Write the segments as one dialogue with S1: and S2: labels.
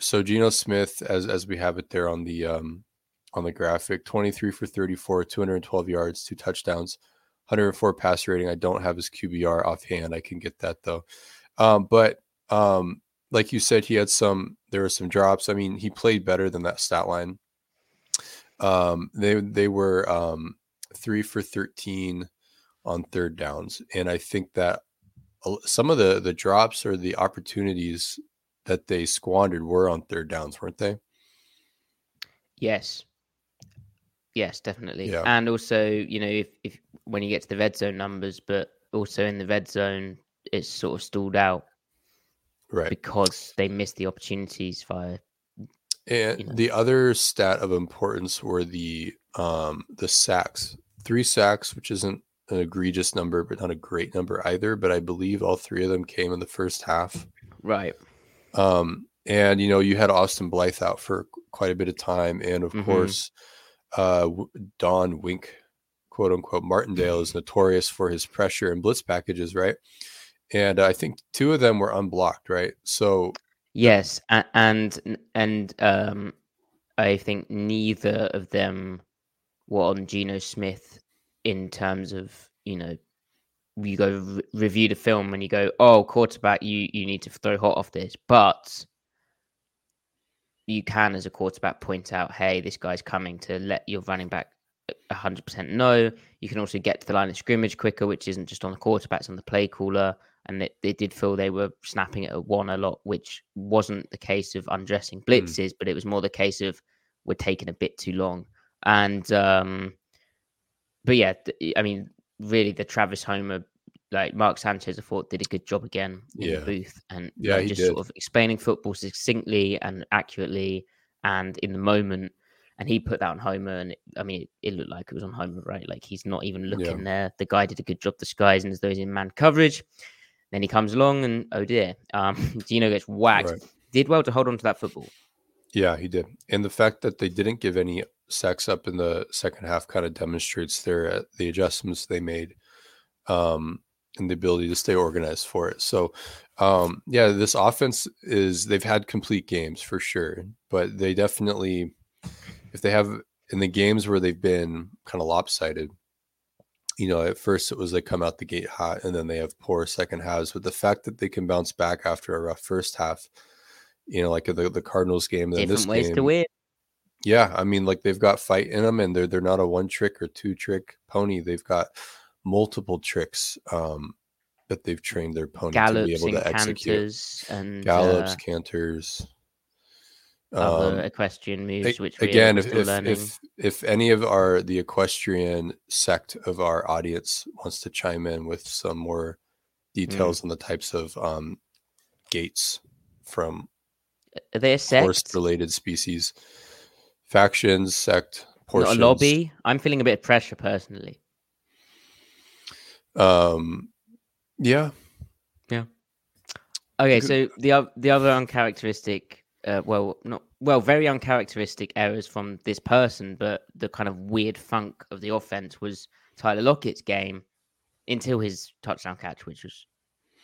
S1: So Geno Smith, as as we have it there on the um on the graphic, 23 for 34, 212 yards, two touchdowns, 104 passer rating. I don't have his QBR offhand. I can get that though. Um, but um, like you said, he had some. There were some drops. I mean, he played better than that stat line. Um, they they were um three for 13 on third downs, and I think that some of the the drops or the opportunities that they squandered were on third downs, weren't they?
S2: Yes. Yes, definitely.
S1: Yeah.
S2: And also, you know, if, if when you get to the red zone numbers, but also in the red zone, it's sort of stalled out
S1: Right.
S2: because they missed the opportunities via
S1: And
S2: you know.
S1: the other stat of importance were the um the sacks. Three sacks, which isn't an egregious number, but not a great number either. But I believe all three of them came in the first half.
S2: right.
S1: Um, and you know, you had Austin Blythe out for quite a bit of time, and of
S2: Mhm.
S1: course, uh, Don Wink, quote unquote, Martindale is notorious for his pressure and blitz packages, right? And I think two of them were unblocked, right? So
S2: Yes, and and um, I think neither of them were on Geno Smith in terms of you know you go re- review the film and you go oh quarterback you you need to throw hot off this but you can as a quarterback point out hey this guy's coming to let your running back 100% know. You can also get to the line of scrimmage quicker which isn't just on the quarterbacks on the play caller and it, it did feel they were snapping it at one a lot which wasn't the case of undressing blitzes but it was more the case of we're taking a bit too long. And um but yeah i mean really the travis homer like mark sanchez i thought did a good job again in
S1: Yeah.
S2: the booth and
S1: Yeah,
S2: like, just
S1: did.
S2: sort of explaining football succinctly and accurately and in the moment and he put that on homer and it, i mean it, it looked like it was on homer right like he's not even looking there the guy did a good job disguising as though he's in man coverage then he comes along and oh dear um Geno gets whacked
S1: Right.
S2: did well to hold on to that football
S1: Yeah, he did. And the fact that they didn't give any sacks up in the second half kind of demonstrates their uh, the adjustments they made um and the ability to stay organized for it. So um yeah, this offense is they've had complete games for sure, but they definitely if they have in the games where they've been kind of lopsided, you know, at first it was they come out the gate hot and then they have poor second halves, but the fact that they can bounce back after a rough first half, you know, like the the Cardinals game, then
S2: different
S1: this
S2: ways
S1: game,
S2: to win
S1: yeah, I mean, like they've got fight in them, and they're they're not a one trick or two trick pony. They've got multiple tricks um, that they've trained their pony to be able to execute.
S2: canters and
S1: Gallops,
S2: uh,
S1: canters.
S2: other
S1: Um,
S2: equestrian moves which
S1: again, if
S2: still
S1: if,
S2: learning
S1: if if any of our the equestrian sect of our audience wants to chime in with some more
S2: Hmm.
S1: details on the types of um, gates from
S2: are they a sect
S1: horse related species, factions, sect,
S2: not
S1: portions.
S2: a lobby i'm feeling a bit of pressure personally
S1: Um, yeah, yeah.
S2: Okay,
S1: Good.
S2: so the the other uncharacteristic, uh, well, not well, very uncharacteristic errors from this person, but the kind of weird funk of the offense was Tyler Lockett's game until his touchdown catch, which was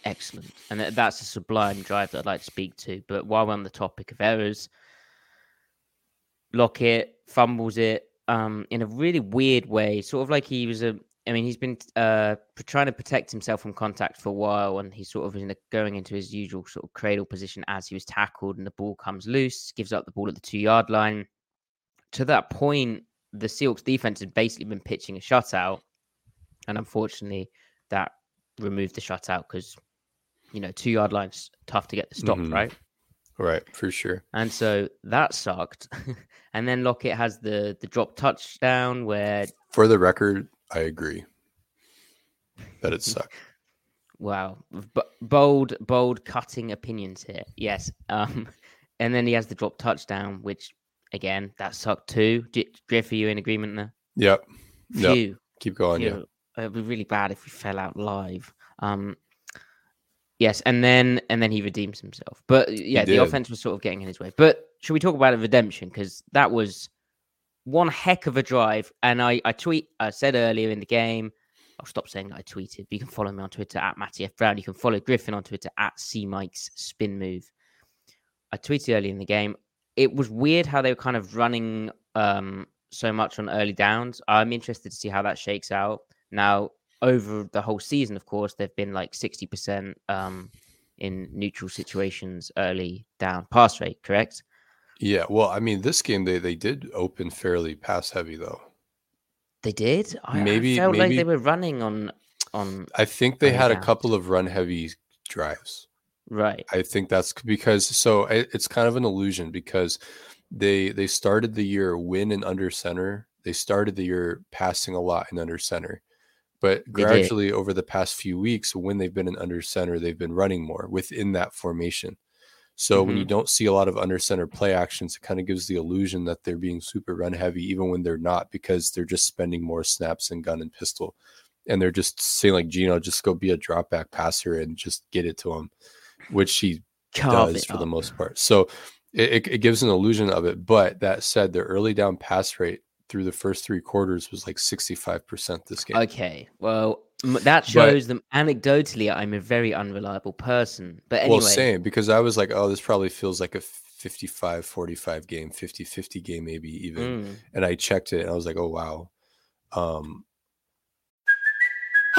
S2: excellent, and that's a sublime drive that I'd like to speak to. But while we're on the topic of errors, Lockett fumbles it um, in a really weird way, sort of like he was a I mean, he's been uh, trying to protect himself from contact for a while, and he's sort of in a, going into his usual sort of cradle position as he was tackled, and the ball comes loose, gives up the ball at the two yard line. To that point, the Seahawks defense had basically been pitching a shutout, and unfortunately, that removed the shutout because you know two yard lines tough to get the stop,
S1: Mhm.
S2: right?
S1: Right, for sure.
S2: And so that sucked. and then Lockett has the the drop touchdown where
S1: For the record, I agree that it sucked.
S2: wow, b- bold bold cutting opinions here. Yes. Um and then he has the drop touchdown which again that sucked too. G- Griff, are you in agreement there?
S1: Yep. Yep. Keep going. Yeah.
S2: It'd be really bad if we fell out live. Um Yes, and then and then he redeems himself. But yeah, the offense was sort of getting in his way. But should we talk about a redemption? Because that was one heck of a drive. And I, I tweet I said earlier in the game, I'll stop saying that I tweeted. But you can follow me on Twitter at Matty F. Brown. You can follow Griffin on Twitter at C Mike's spin move. I tweeted early in the game. It was weird how they were kind of running um so much on early downs. I'm interested to see how that shakes out. Now, over the whole season, of course, they've been like 60% um, in neutral situations early down pass rate, correct?
S1: Yeah. Well, I mean, this game they they did open fairly pass heavy though.
S2: They did. I,
S1: Maybe-
S2: I felt like they were running on on
S1: I think they had a couple of run heavy drives.
S2: right.
S1: I think that's because so it, it's kind of an illusion because they they started the year win and under center. They started the year passing a lot and under center. But gradually over the past few weeks when they've been in under center, they've been running more within that formation. So when you don't see a lot of under center play actions, it kind of gives the illusion that they're being super run heavy, even when they're not, because they're just spending more snaps in gun and pistol. And they're just saying like Geno, just go be a drop back passer and just get it to him, which he
S2: Carve
S1: does for the most part. So it, it, it gives an illusion of it. But that said, their early down pass rate through the first three quarters was like 65% this game.
S2: Okay. Well, that shows them anecdotally I'm a very unreliable person. But anyway,
S1: Well, same because I was like, oh, this probably feels like a 55 45 game, 50 50 game, maybe even.
S2: mm,
S1: And I checked it and I was like, oh, wow. Um,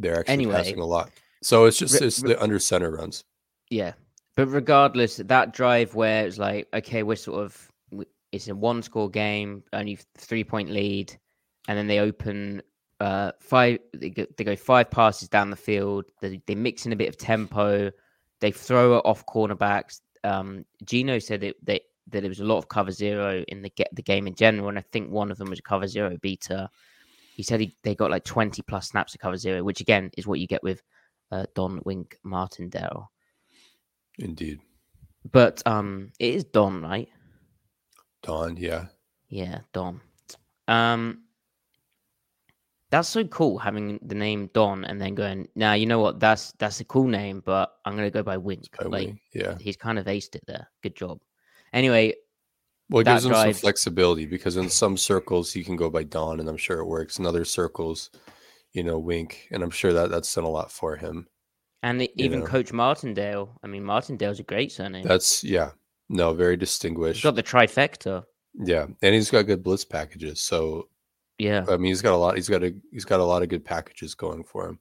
S1: They're actually
S2: Anyway.
S1: passing a lot. So it's just
S2: Re-
S1: it's
S2: re-
S1: the under center runs.
S2: yeah. But regardless, that drive where it's like, okay, we're sort of, it's a one score game, only three point lead. And then they open uh, five, they go, they go five passes down the field. They, they mix in a bit of tempo. They throw it off cornerbacks. Um, Geno said that, that, that there was a lot of cover zero in the, get the game in general. And I think one of them was cover zero beater. He said he, they got like 20 plus snaps to cover zero, which again is what you get with uh, Don Wink Martindale.
S1: Indeed.
S2: But um, it is Don, right?
S1: Don, yeah.
S2: Yeah, Don. Um, that's so cool having the name Don and then going. Now you know what? That's that's a cool name, but I'm gonna go by Wink.
S1: By
S2: like
S1: wing. Yeah.
S2: he's kind of aced it there. Good job. Anyway,
S1: Well, it gives them some flexibility because in some circles you can go by Don, and I'm sure it works. In other circles, you know, Wink, and I'm sure that that's done a lot for him.
S2: and e-
S1: You
S2: even
S1: know.
S2: Coach Martindale. I mean, Martindale's a great surname.
S1: That's yeah, no, very
S2: he's
S1: distinguished.
S2: got the trifecta.
S1: Yeah, and he's got good blitz packages. So
S2: Yeah,
S1: I mean, he's got a lot. He's got a he's got a lot of good packages going for him.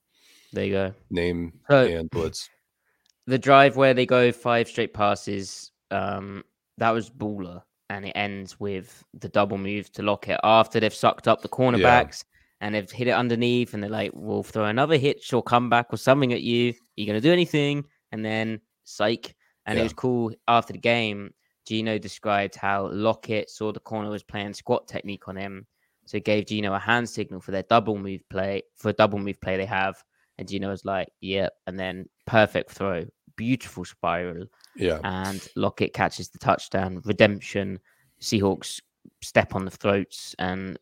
S2: there you go.
S1: Name
S2: So-
S1: and blitz.
S2: the drive where they go five straight passes, um, that was baller, and it ends with the double move to Lockett after they've sucked up the cornerbacks and they've hit it underneath, and they're like, "We'll throw another hitch or comeback or something at you. Are you gonna do anything?" And then psych, and it was cool after the game. Geno described how Lockett saw the corner was playing squat technique on him, so gave Geno a hand signal for their double move play for a double move play they have. And Geno was like, "Yep," and then perfect throw, beautiful spiral,
S1: Yeah,
S2: and Lockett catches the touchdown. Redemption. Seahawks step on the throats, and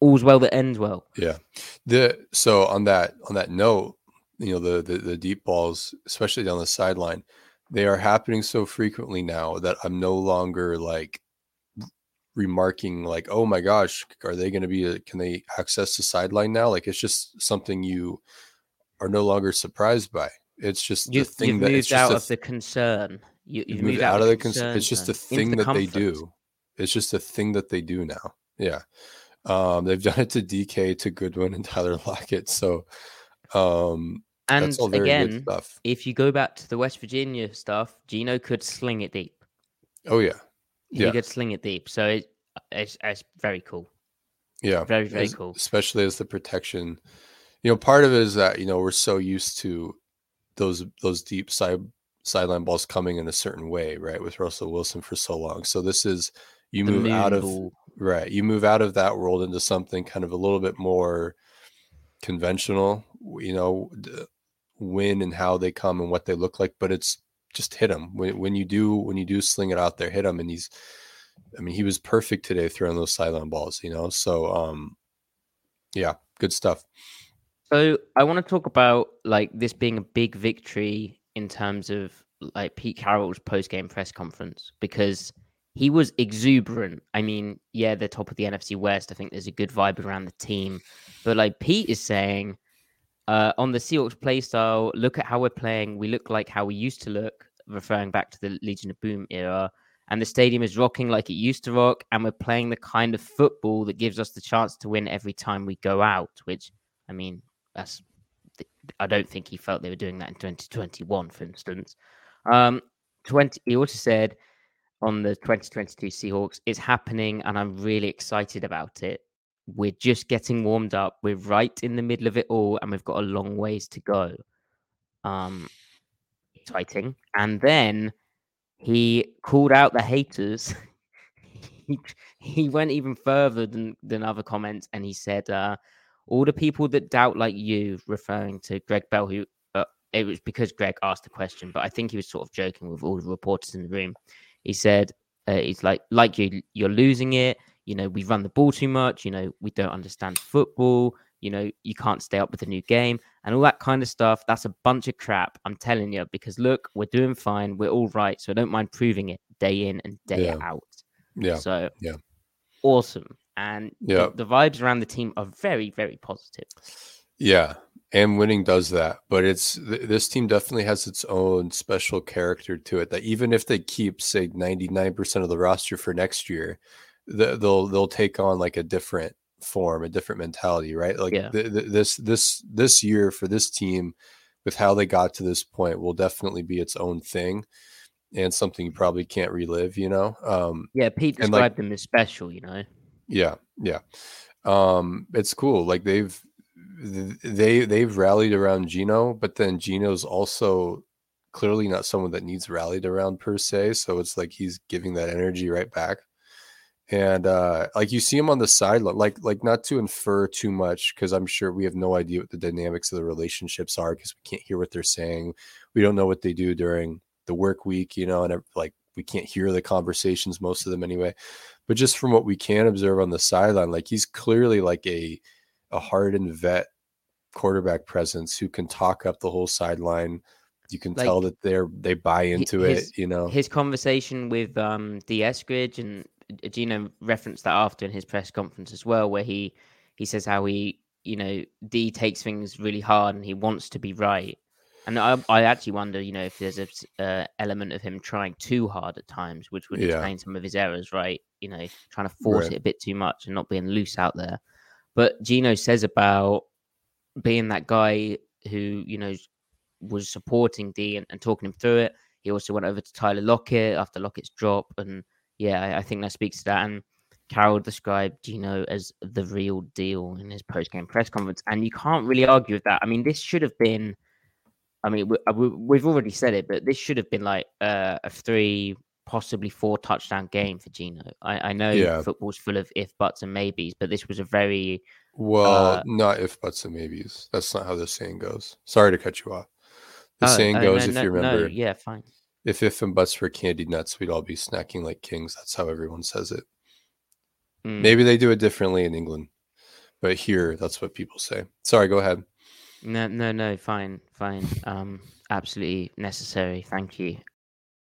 S2: all's well that ends well.
S1: Yeah. The so on that on that note, you know, the the, the deep balls, especially down the sideline, they are happening so frequently now that I'm no longer like remarking like, oh my gosh, are they going to be? A, can they access the sideline now? Like it's just something you are no longer surprised by. It's just
S2: You,
S1: the thing
S2: you've
S1: that
S2: moved
S1: it's just
S2: out of the concern. You,
S1: You've moved
S2: moved
S1: out of the
S2: concern.
S1: concern. It's just a thing
S2: the
S1: that they do. It's just a thing that they do now. Yeah. Um, they've done it to DK, to Goodwin, and Tyler Lockett. So um,
S2: And
S1: that's all very good
S2: again, if you go back to the West Virginia stuff, Geno could sling it deep.
S1: Oh yeah,
S2: He
S1: Yeah.
S2: could sling it deep. So it, it's, it's very cool.
S1: yeah.
S2: Very, very
S1: As-
S2: cool.
S1: Especially as the protection. You know, part of it is that you know we're so used to those those deep side sideline balls coming in a certain way, right? With Russell Wilson for so long. So this is you
S2: The
S1: move out of. Right. You move out of that world into something kind of a little bit more conventional, you know, when and how they come and what they look like, but it's just hit him. When, when you do, when you do sling it out there, hit him. And he's, I mean, he was perfect today throwing those sideline balls, you know? So, um, yeah, good stuff.
S2: So I want to talk about like this being a big victory in terms of like Pete Carroll's post game press conference because he was exuberant. I mean, yeah, they're top of the NFC West. I think there's a good vibe around the team, but like Pete is saying, uh, on the Seahawks play style, look at how we're playing. We look like how we used to look, referring back to the Legion of Boom era. And the stadium is rocking like it used to rock, and we're playing the kind of football that gives us the chance to win every time we go out. Which, I mean, that's I don't think he felt they were doing that in 2021, for instance. Um, 20. He also said on the 2022 Seahawks, it's happening, and I'm really excited about it. We're just getting warmed up. We're right in the middle of it all, and we've got a long ways to go. Um, exciting. And then he called out the haters. he, he went even further than than other comments, and he said, uh, "All the people that doubt like you," referring to Gregg Bell, who uh, it was because Gregg asked the question, but I think he was sort of joking with all the reporters in the room. He said, uh, "He's like, like you, you're losing it. You know, we run the ball too much. You know, we don't understand football. You know, you can't stay up with the new game and all that kind of stuff. That's a bunch of crap. I'm telling you, because look, we're doing fine. We're all right. So I don't mind proving it day in and day
S1: Yeah.
S2: out.
S1: Yeah.
S2: So
S1: yeah.
S2: awesome. And the-
S1: Yeah.
S2: the, vibes around the team are very, very positive.
S1: Yeah, and winning does that, but it's th- this team definitely has its own special character to it. That even if they keep say ninety nine percent of the roster for next year, th- they'll they'll take on like a different form, a different mentality, right? Like
S2: Yeah.
S1: th- th- this this this year for this team, with how they got to this point, will definitely be its own thing, and something you probably can't relive. You know, um,
S2: Yeah, Pete
S1: And, like-
S2: described them as special, you know.
S1: Yeah, yeah. Um, it's cool. Like they've they they've rallied around Geno, but then Geno's also clearly not someone that needs rallied around per se. So it's like he's giving that energy right back. And uh like you see him on the sideline, like like not to infer too much, because I'm sure we have no idea what the dynamics of the relationships are because we can't hear what they're saying. We don't know what they do during the work week, you know, and like we can't hear the conversations, most of them anyway but just from what we can observe on the sideline, like he's clearly like a a hardened vet quarterback presence who can talk up the whole sideline. You can tell that they're they buy into
S2: his-
S1: it, you know.
S2: His conversation with um D. Eskridge and uh, Geno referenced that after in his press conference as well, where he he says how he you know D takes things really hard and he wants to be right. And I, I actually wonder, you know, if there's a uh, element of him trying too hard at times, which would
S1: Yeah.
S2: explain some of his errors, right? You know, trying to force
S1: Right.
S2: it a bit too much and not being loose out there. But Geno says about being that guy who, you know, was supporting D and, and talking him through it. He also went over to Tyler Lockett after Lockett's drop. And yeah, I, I think that speaks to that. And Carroll described Geno as the real deal in his post game press conference. And you can't really argue with that. I mean, this should have been, I mean, we, we, we've already said it, but this should have been like uh, a three, possibly four touchdown game for Geno. I, I know
S1: Yeah.
S2: football's full of if, buts, and maybes, but this was a very,
S1: Well,
S2: uh,
S1: not if buts and maybes. That's not how the saying goes. Sorry to cut you off. The
S2: Oh,
S1: saying
S2: oh,
S1: goes,
S2: no,
S1: if
S2: no,
S1: you
S2: no,
S1: remember,
S2: yeah, fine.
S1: if if and buts were candy nuts, we'd all be snacking like kings. That's how everyone says it.
S2: Mm.
S1: Maybe they do it differently in England. but here that's what people say. Sorry, go ahead.
S2: No, no, no. Fine, fine. Um, absolutely necessary. Thank you.